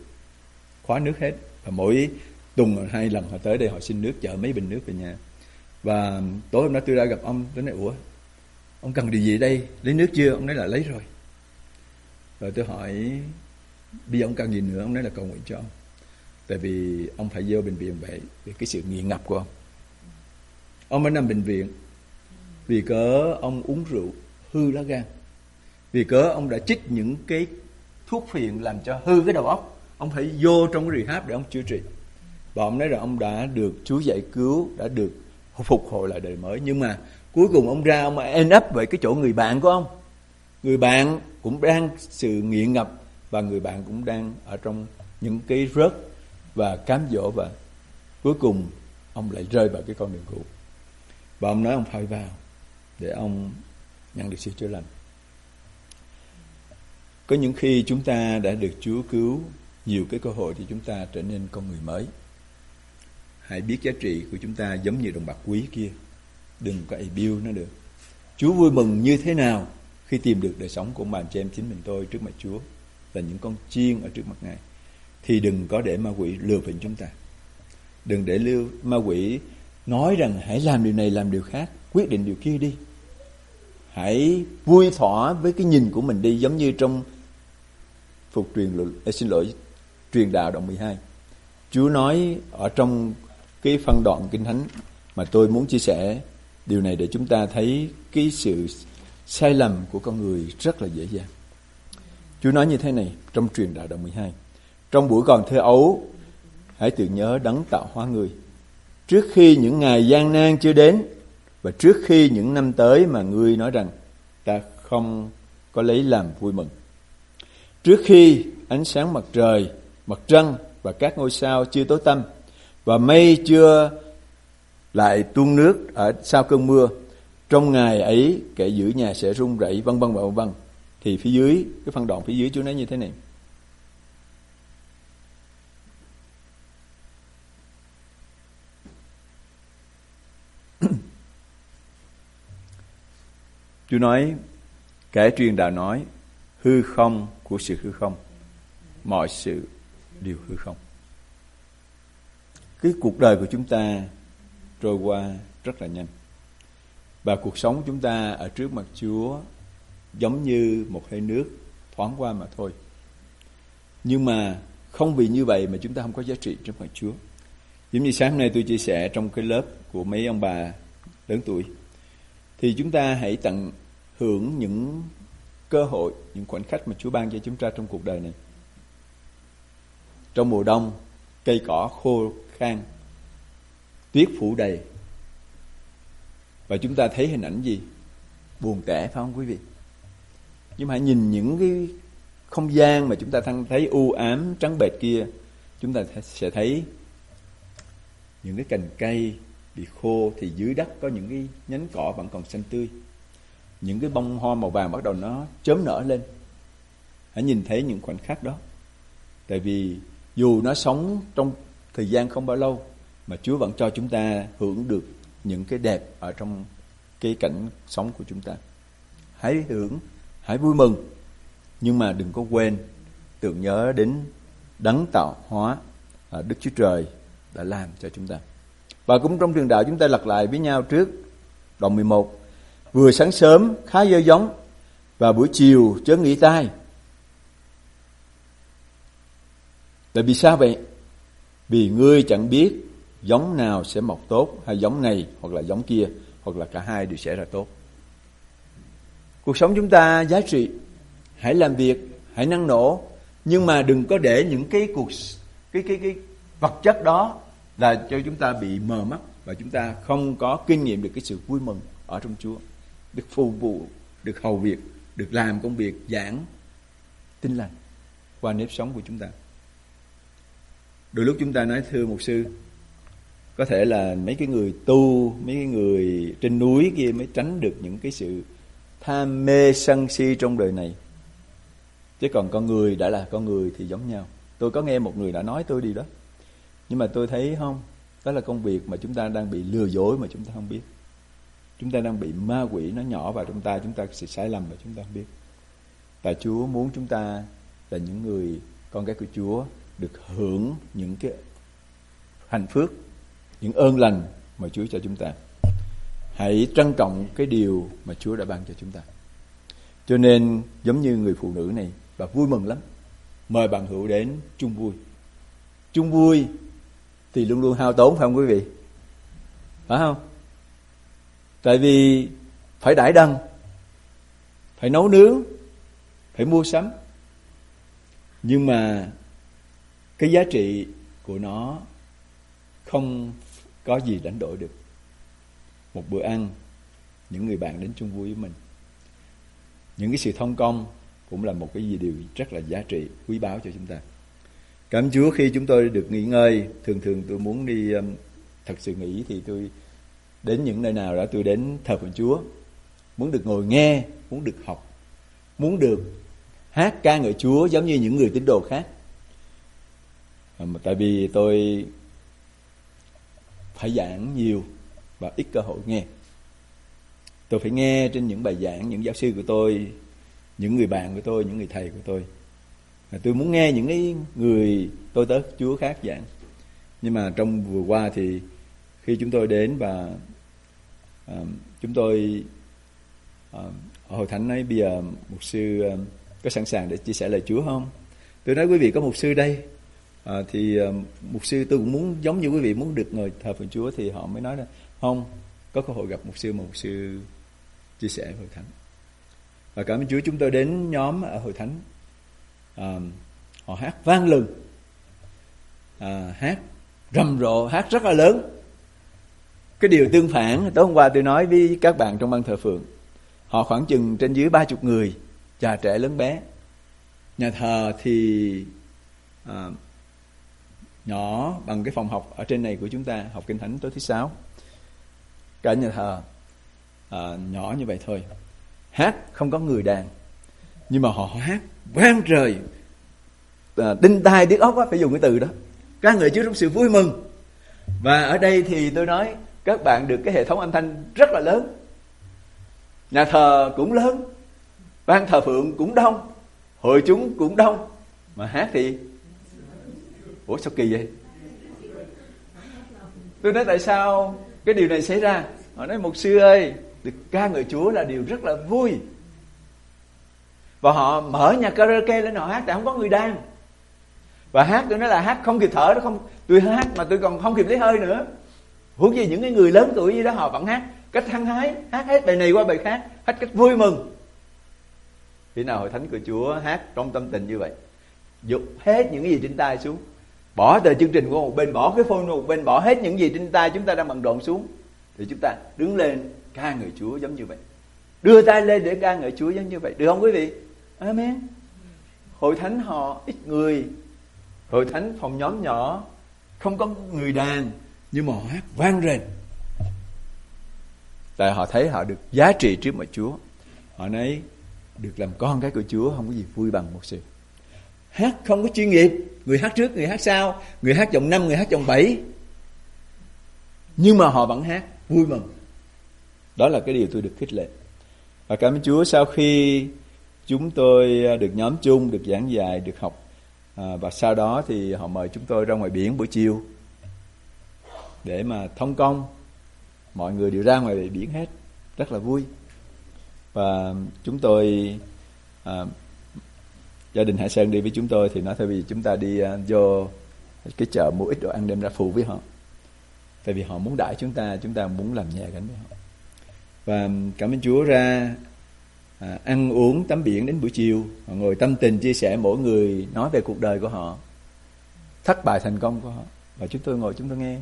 Khóa nước hết. Và mỗi tuần hai lần họ tới đây họ xin nước, chở mấy bình nước về nhà. Và tối hôm đó tôi ra gặp ông, tôi nói, ủa, ông cần điều gì đây? Lấy nước chưa? Ông nói là, lấy rồi. Rồi tôi hỏi, bây giờ ông cần gì nữa? Ông nói là, cầu nguyện cho ông. Tại vì ông phải vô bệnh viện vậy, vì cái sự nghiện ngập của ông. Ông mới nằm bệnh viện, vì cớ ông uống rượu hư lá gan vì cớ ông đã chích những cái thuốc phiện làm cho hư cái đầu óc. Ông phải vô trong cái rehab để ông chữa trị. Và ông nói rằng ông đã được Chúa giải cứu, đã được phục hồi lại đời mới. Nhưng mà cuối cùng ông ra, ông end up với cái chỗ người bạn của ông. Người bạn cũng đang sự nghiện ngập và người bạn cũng đang ở trong những cái rớt và cám dỗ và cuối cùng ông lại rơi vào cái con đường cũ. Và ông nói ông phải vào để ông nhận được sự chữa lành có những khi chúng ta đã được Chúa cứu nhiều cái cơ hội thì chúng ta trở nên con người mới. Hãy biết giá trị của chúng ta giống như đồng bạc quý kia. Đừng có biêu nó được. Chúa vui mừng như thế nào khi tìm được đời sống của bạn chị em chính mình tôi trước mặt Chúa là những con chiên ở trước mặt Ngài. Thì đừng có để ma quỷ lừa phỉnh chúng ta. Đừng để lưu ma quỷ nói rằng hãy làm điều này làm điều khác, quyết định điều kia đi. Hãy vui thỏa với cái nhìn của mình đi giống như trong phục truyền xin lỗi truyền đạo đoạn 12. Chúa nói ở trong cái phân đoạn kinh thánh mà tôi muốn chia sẻ điều này để chúng ta thấy cái sự sai lầm của con người rất là dễ dàng. Chúa nói như thế này trong truyền đạo đoạn 12. Trong buổi còn thơ ấu, hãy tự nhớ đấng tạo hóa người. Trước khi những ngày gian nan chưa đến và trước khi những năm tới mà ngươi nói rằng ta không có lấy làm vui mừng. Trước khi ánh sáng mặt trời, mặt trăng và các ngôi sao chưa tối tăm, và mây chưa lại tuôn nước ở sau cơn mưa, trong ngày ấy kẻ giữ nhà sẽ run rẩy vân vân và vân vân thì phía dưới, cái phân đoạn phía dưới Chúa nói như thế này. Chúa nói, kẻ truyền đạo nói hư không của sự hư không mọi sự đều hư không cái cuộc đời của chúng ta trôi qua rất là nhanh và cuộc sống chúng ta ở trước mặt Chúa giống như một hơi nước thoáng qua mà thôi. Nhưng mà không vì như vậy mà chúng ta không có giá trị trước mặt Chúa. Giống như sáng nay tôi chia sẻ trong cái lớp của mấy ông bà lớn tuổi. Thì chúng ta hãy tận hưởng những cơ hội, những khoảnh khắc mà Chúa ban cho chúng ta trong cuộc đời này. Trong mùa đông, cây cỏ khô khan, tuyết phủ đầy, và chúng ta thấy hình ảnh gì? Buồn tẻ phải không quý vị? Nhưng mà hãy nhìn những cái không gian mà chúng ta thấy u ám trắng bệt kia chúng ta sẽ thấy những cái cành cây bị khô thì dưới đất có những cái nhánh cỏ vẫn còn xanh tươi những cái bông hoa màu vàng bắt đầu nó chớm nở lên hãy nhìn thấy những khoảnh khắc đó tại vì dù nó sống trong thời gian không bao lâu, mà Chúa vẫn cho chúng ta hưởng được những cái đẹp ở trong cái cảnh sống của chúng ta hãy hưởng, hãy vui mừng, nhưng mà đừng có quên tưởng nhớ đến đấng tạo hóa Đức Chúa Trời đã làm cho chúng ta. Và cũng trong trường đạo, chúng ta lật lại với nhau trước đoạn 11. Vừa sáng sớm, khá dơ giống và buổi chiều chớ nghỉ tai. Tại vì sao vậy? Vì ngươi chẳng biết giống nào sẽ mọc tốt, hay giống này, hoặc là giống kia, hoặc là cả hai đều sẽ ra tốt cuộc sống chúng ta giá trị hãy làm việc, hãy năng nổ, nhưng mà đừng có để những cái cuộc cái cái cái vật chất đó là cho chúng ta bị mờ mắt, và chúng ta không có kinh nghiệm được cái sự vui mừng ở trong Chúa được phục vụ, được hầu việc, được làm công việc, giảng, tin lành, qua nếp sống của chúng ta. Đôi lúc chúng ta nói, thưa mục sư, có thể là mấy cái người tu, mấy cái người trên núi kia mới tránh được những cái sự tham mê sân si trong đời này. Chứ còn con người đã là con người thì giống nhau. Tôi có nghe một người đã nói tôi đi đó. Nhưng mà tôi thấy không, đó là công việc mà chúng ta đang bị lừa dối mà chúng ta không biết chúng ta đang bị ma quỷ nó nhỏ vào trong ta chúng ta sẽ sai lầm mà chúng ta không biết tại Chúa muốn chúng ta là những người con cái của Chúa được hưởng những cái hạnh phước những ơn lành mà Chúa cho chúng ta. Hãy trân trọng cái điều mà Chúa đã ban cho chúng ta. Cho nên giống như người phụ nữ này, bà vui mừng lắm. Mời bạn hữu đến chung vui. Chung vui thì luôn luôn hao tốn phải không quý vị? Phải không? Tại vì phải đãi đăng, phải nấu nướng, phải mua sắm. Nhưng mà cái giá trị của nó không có gì đánh đổi được. Một bữa ăn những người bạn đến chung vui với mình. Những cái sự thông công cũng là một cái gì điều rất là giá trị quý báu cho chúng ta. Cảm chúa khi chúng tôi được nghỉ ngơi thường thường tôi muốn đi um, thật sự nghỉ thì tôi đến những nơi nào đó tôi đến thờ phượng chúa, muốn được ngồi nghe, muốn được học, muốn được hát ca ngợi chúa giống như những người tín đồ khác. À, mà tại vì tôi phải giảng nhiều và ít cơ hội nghe. Tôi phải nghe trên những bài giảng, những giáo sư của tôi, những người bạn của tôi, những người thầy của tôi. Và tôi muốn nghe những cái người tôi tới chúa khác giảng. Nhưng mà trong vừa qua thì khi chúng tôi đến và chúng tôi uh, hội thánh nói bây giờ mục sư uh, có sẵn sàng để chia sẻ lời chúa không? Tôi nói quý vị có mục sư đây. À, thì uh, mục sư tôi cũng muốn giống như quý vị muốn được ngồi thờ phượng Chúa thì họ mới nói là không có cơ hội gặp mục sư mà mục sư chia sẻ hội thánh. Và cảm ơn Chúa chúng tôi đến nhóm ở hội thánh. À, họ hát vang lừng à, hát rầm rộ hát rất là lớn cái điều tương phản tối hôm qua tôi nói với các bạn trong ban thờ phượng họ khoảng chừng trên dưới ba chục người già trẻ lớn bé. Nhà thờ thì à, nhỏ bằng cái phòng học ở trên này của chúng ta học kinh thánh tối thứ sáu. Cả nhà thờ à, nhỏ như vậy thôi. Hát không có người đàn. Nhưng mà họ hát vang trời. À, đinh tai điếc ốc á phải dùng cái từ đó. Ca ngợi Chúa trong sự vui mừng. Và ở đây thì tôi nói các bạn được cái hệ thống âm thanh rất là lớn. Nhà thờ cũng lớn, ban thờ phượng cũng đông, hội chúng cũng đông. Mà hát thì, ủa sao kỳ vậy? Tôi nói tại sao cái điều này xảy ra? Họ nói một sư ơi, được ca ngợi chúa là điều rất là vui. Và họ mở nhà karaoke lên, họ hát tại không có người đang. Và hát, tôi nói là hát không kịp thở đó không, tôi hát mà tôi còn không kịp lấy hơi nữa huống gì những cái người lớn tuổi như đó họ vẫn hát. Cách hăng hái, hát hết bài này qua bài khác hát cách vui mừng. Khi nào hội thánh của chúa hát trong tâm tình như vậy, dục hết những cái gì trên tay xuống, bỏ tờ chương trình qua một bên, bỏ cái phone qua một bên, bỏ hết những gì trên tay chúng ta đang bận rộn xuống, thì chúng ta đứng lên ca ngợi chúa giống như vậy. Đưa tay lên để ca ngợi chúa giống như vậy. Được không quý vị? Amen. Hội thánh họ ít người. Hội thánh phòng nhóm nhỏ, không có người đàn nhưng mà họ hát vang rền. Tại họ thấy họ được giá trị trước mặt Chúa. Họ nói được làm con cái của Chúa không có gì vui bằng một sự. Hát không có chuyên nghiệp. Người hát trước người hát sau. Người hát giọng năm người hát giọng bảy. Nhưng mà họ vẫn hát vui mừng. Đó là cái điều tôi được khích lệ. Và cảm ơn Chúa sau khi chúng tôi được nhóm chung được giảng dạy được học à, và sau đó thì họ mời chúng tôi ra ngoài biển buổi chiều để mà thông công. Mọi người đều ra ngoài biển hết rất là vui. Và chúng tôi à, gia đình Hải Sơn đi với chúng tôi thì nói thôi vì chúng ta đi uh, vô cái chợ mua ít đồ ăn đem ra phụ với họ. Tại vì họ muốn đãi chúng ta chúng ta muốn làm nhà gánh với họ. Và cảm ơn Chúa ra à, ăn uống tắm biển đến buổi chiều họ ngồi tâm tình chia sẻ mỗi người nói về cuộc đời của họ thất bại thành công của họ. Và chúng tôi ngồi chúng tôi nghe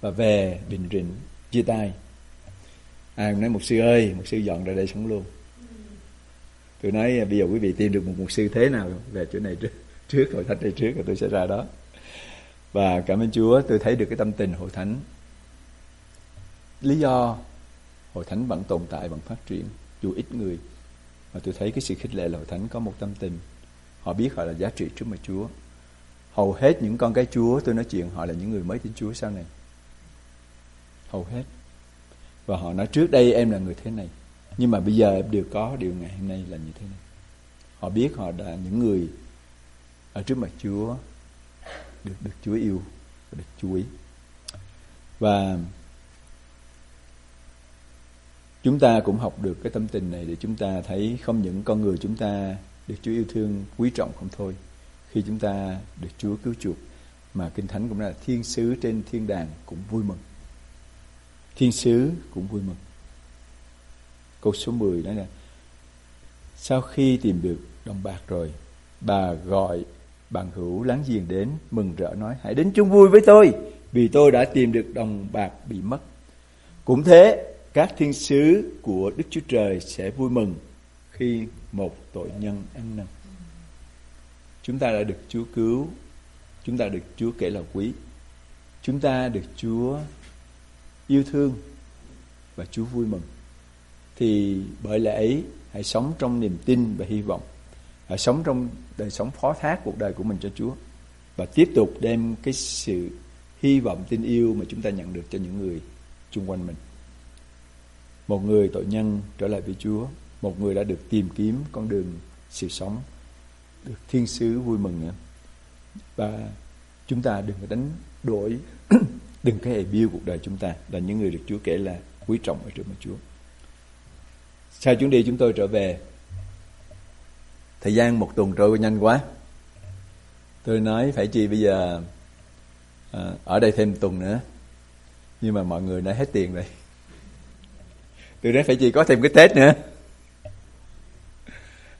và về bình định chia tay. Ai nói một sư ơi một sư dọn ra đây sống luôn. Tôi nói, bây giờ quý vị tìm được một mục sư thế nào về chỗ này trước trước, hội thánh này trước rồi tôi sẽ ra đó. Và cảm ơn Chúa, tôi thấy được cái tâm tình hội thánh. Lý do hội thánh vẫn tồn tại, vẫn phát triển, dù ít người, mà tôi thấy cái sự khích lệ là hội thánh có một tâm tình. Họ biết họ là giá trị trước mặt Chúa. Hầu hết những con cái Chúa, tôi nói chuyện họ là những người mới tin Chúa sau này hầu hết. Và họ nói, trước đây em là người thế này, nhưng mà bây giờ em đều có điều ngày hôm nay là như thế này. Họ biết họ là những người ở trước mặt Chúa, được được Chúa yêu và được chú ý và chúng ta cũng học được cái tâm tình này để chúng ta thấy không những con người chúng ta được Chúa yêu thương, quý trọng không thôi, khi chúng ta được Chúa cứu chuộc, mà kinh thánh cũng là thiên sứ trên thiên đàng cũng vui mừng thiên sứ cũng vui mừng. Câu số 10 nói là sau khi tìm được đồng bạc rồi, bà gọi bạn hữu láng giềng đến mừng rỡ nói, hãy đến chung vui với tôi, vì tôi đã tìm được đồng bạc bị mất cũng thế, các thiên sứ của đức chúa trời sẽ vui mừng khi một tội nhân ăn năn. Chúng ta đã được chúa cứu, chúng ta được chúa kể là quý, chúng ta được chúa yêu thương và Chúa vui mừng. Thì bởi lẽ ấy, hãy sống trong niềm tin và hy vọng. Hãy sống trong đời sống phó thác cuộc đời của mình cho Chúa. Và tiếp tục đem cái sự hy vọng tin yêu mà chúng ta nhận được cho những người chung quanh mình. Một người tội nhân trở lại với Chúa. Một người đã được tìm kiếm con đường sự sống. Được thiên sứ vui mừng nữa. Và chúng ta đừng có đánh đổi đừng có hề biêu cuộc đời chúng ta là những người được Chúa kể là quý trọng ở trước mặt Chúa. Sau chuyến đi chúng tôi trở về Thời gian một tuần trôi nhanh quá. Tôi nói phải chi bây giờ à, Ở đây thêm tuần nữa? Nhưng mà mọi người đã hết tiền rồi. Tôi nói phải chi có thêm cái Tết nữa.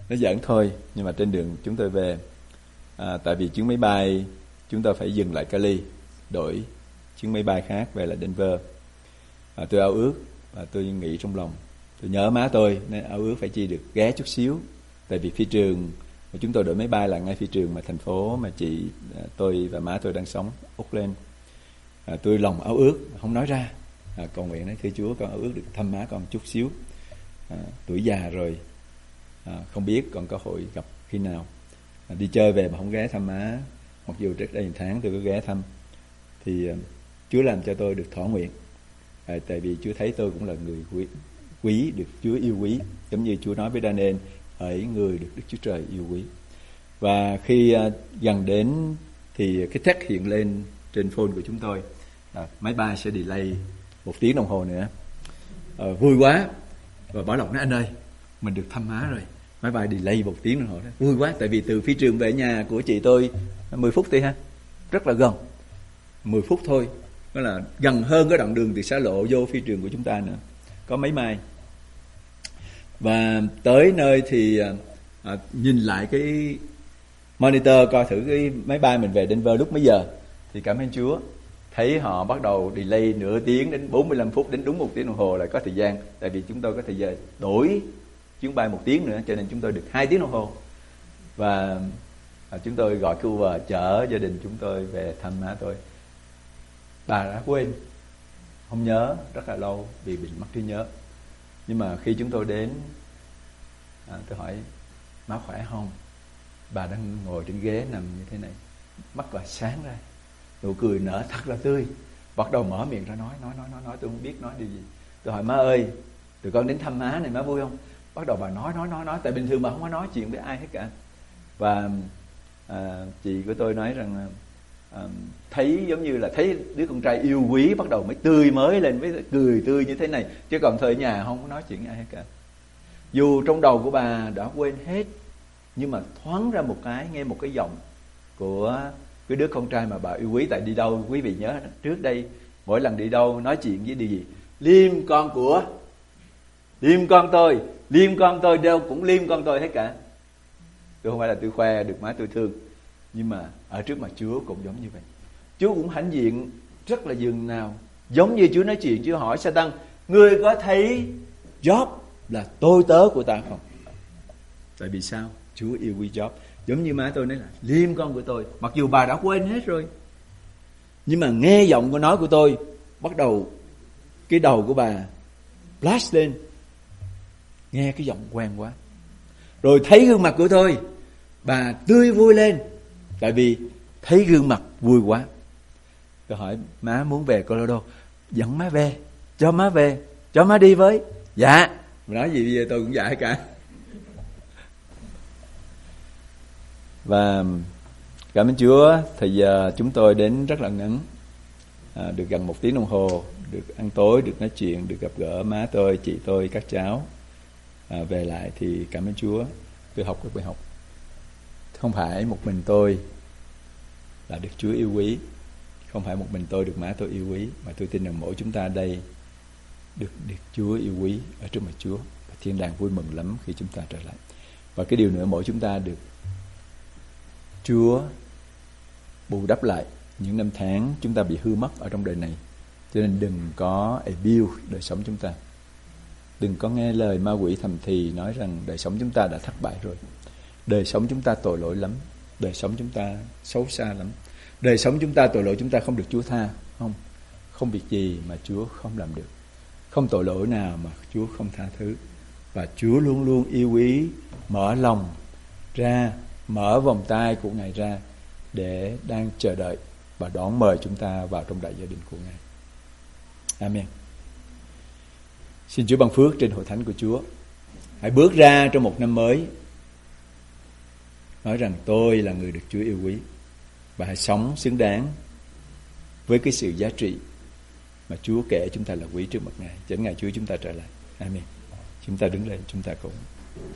Nó giỡn thôi Nhưng mà trên đường chúng tôi về à, Tại vì chuyến máy bay Chúng ta phải dừng lại Cali Đổi chuyến máy bay khác về là Denver. Và tôi ao ước và tôi nghĩ trong lòng. Tôi nhớ má tôi nên ao ước phải chi được ghé chút xíu. Tại vì phi trường mà chúng tôi đổi máy bay là ngay phi trường mà thành phố mà chị à, tôi và má tôi đang sống Auckland à, tôi lòng ao ước không nói ra. À, cầu nguyện nói thưa Chúa con ao ước được thăm má con chút xíu. À, tuổi già rồi à, không biết còn có hội gặp khi nào. À, đi chơi về mà không ghé thăm má. Mặc dù trước đây một tháng tôi có ghé thăm. Thì à, Chúa làm cho tôi được thỏa nguyện. À, tại vì Chúa thấy tôi cũng là người quý, quý được Chúa yêu quý giống như Chúa nói với Daniel hỡi người được Đức Chúa Trời yêu quý. Và khi à, gần đến thì cái text hiện lên trên phone của chúng tôi. À, máy bay sẽ delay một tiếng đồng hồ nữa. À, vui quá. Và bảo lộc nói anh ơi mình được thăm má rồi. Máy bay delay một tiếng đồng hồ đó. Vui quá tại vì từ phi trường về nhà của chị tôi 10 phút thôi ha. Rất là gần. 10 phút thôi đó là gần hơn cái đoạn đường từ xa lộ vô phi trường của chúng ta nữa. Có mấy mai. Và tới nơi thì à, à, nhìn lại cái monitor coi thử cái máy bay mình về Denver lúc mấy giờ thì cảm ơn Chúa thấy họ bắt đầu delay nửa tiếng đến 45 phút đến đúng một tiếng đồng hồ là có thời gian. Tại vì chúng tôi có thời giờ đổi chuyến bay một tiếng nữa cho nên chúng tôi được hai tiếng đồng hồ. Và à, chúng tôi gọi cái Uber chở gia đình chúng tôi về thăm má tôi bà đã quên. Không nhớ rất là lâu vì bị mất trí nhớ. Nhưng mà khi chúng tôi đến à, tôi hỏi má khỏe không? Bà đang ngồi trên ghế nằm như thế này mắt bà sáng ra nụ cười nở thật là tươi. Bắt đầu mở miệng ra nói nói nói nói nói tôi không biết nói điều gì. Tôi hỏi má ơi tụi con đến thăm má này má vui không? Bắt đầu bà nói nói nói nói tại bình thường bà không có nói chuyện với ai hết cả. Và à, chị của tôi nói rằng à, um, thấy giống như là thấy đứa con trai yêu quý bắt đầu mới tươi mới lên với cười tươi như thế này. Chứ còn thời nhà không có nói chuyện ai hết cả. Dù trong đầu của bà đã quên hết nhưng mà thoáng ra một cái nghe một cái giọng của cái đứa con trai mà bà yêu quý. Tại đi đâu quý vị nhớ trước đây mỗi lần đi đâu nói chuyện với đi gì? Liêm con của liêm con tôi liêm con tôi đâu cũng liêm con tôi hết cả. Tôi không phải là tôi khoe được má tôi thương nhưng mà ở trước mặt Chúa cũng giống như vậy. Chúa cũng hãnh diện rất là dường nào. Giống như Chúa nói chuyện Chúa hỏi Satan, ngươi có thấy Job là tôi tớ của ta không? Tại vì sao? Chúa yêu quý Job. Giống như má tôi nói là liêm con của tôi. Mặc dù bà đã quên hết rồi. Nhưng mà nghe giọng của nói của tôi bắt đầu cái đầu của bà flash lên. Nghe cái giọng quen quá. Rồi thấy gương mặt của tôi bà tươi vui lên tại vì thấy gương mặt vui quá. Tôi hỏi má muốn về Colorado? Dẫn má về. Cho má về. Cho má đi với. Dạ. Nói gì bây giờ tôi cũng dạ cả. Và cảm ơn Chúa thời giờ chúng tôi đến rất là ngắn. À, được gần một tiếng đồng hồ được ăn tối được nói chuyện được gặp gỡ má tôi chị tôi các cháu. À, về lại thì cảm ơn Chúa. Tôi học được bài học không phải một mình tôi là được Chúa yêu quý. Không phải một mình tôi được má tôi yêu quý, mà tôi tin rằng mỗi chúng ta đây được được Chúa yêu quý ở trước mặt Chúa và thiên đàng vui mừng lắm khi chúng ta trở lại. Và cái điều nữa, mỗi chúng ta được Chúa bù đắp lại những năm tháng chúng ta bị hư mất ở trong đời này. Cho nên đừng có abuse đời sống chúng ta. Đừng có nghe lời ma quỷ thầm thì nói rằng đời sống chúng ta đã thất bại rồi đời sống chúng ta tội lỗi lắm đời sống chúng ta xấu xa lắm đời sống chúng ta tội lỗi chúng ta không được Chúa tha, không không việc gì mà Chúa không làm được không tội lỗi nào mà Chúa không tha thứ và Chúa luôn luôn yêu quý, mở lòng ra, mở vòng tay của Ngài ra để đang chờ đợi và đón mời chúng ta vào trong đại gia đình của Ngài. Amen. Xin Chúa ban phước trên hội thánh của Chúa. Hãy bước ra trong một năm mới nói rằng tôi là người được Chúa yêu quý và hãy sống xứng đáng với cái sự giá trị mà Chúa kể chúng ta là quý trước mặt Ngài. Dẫn Ngài Chúa chúng ta trở lại. Amen. Chúng ta đứng lên, chúng ta cùng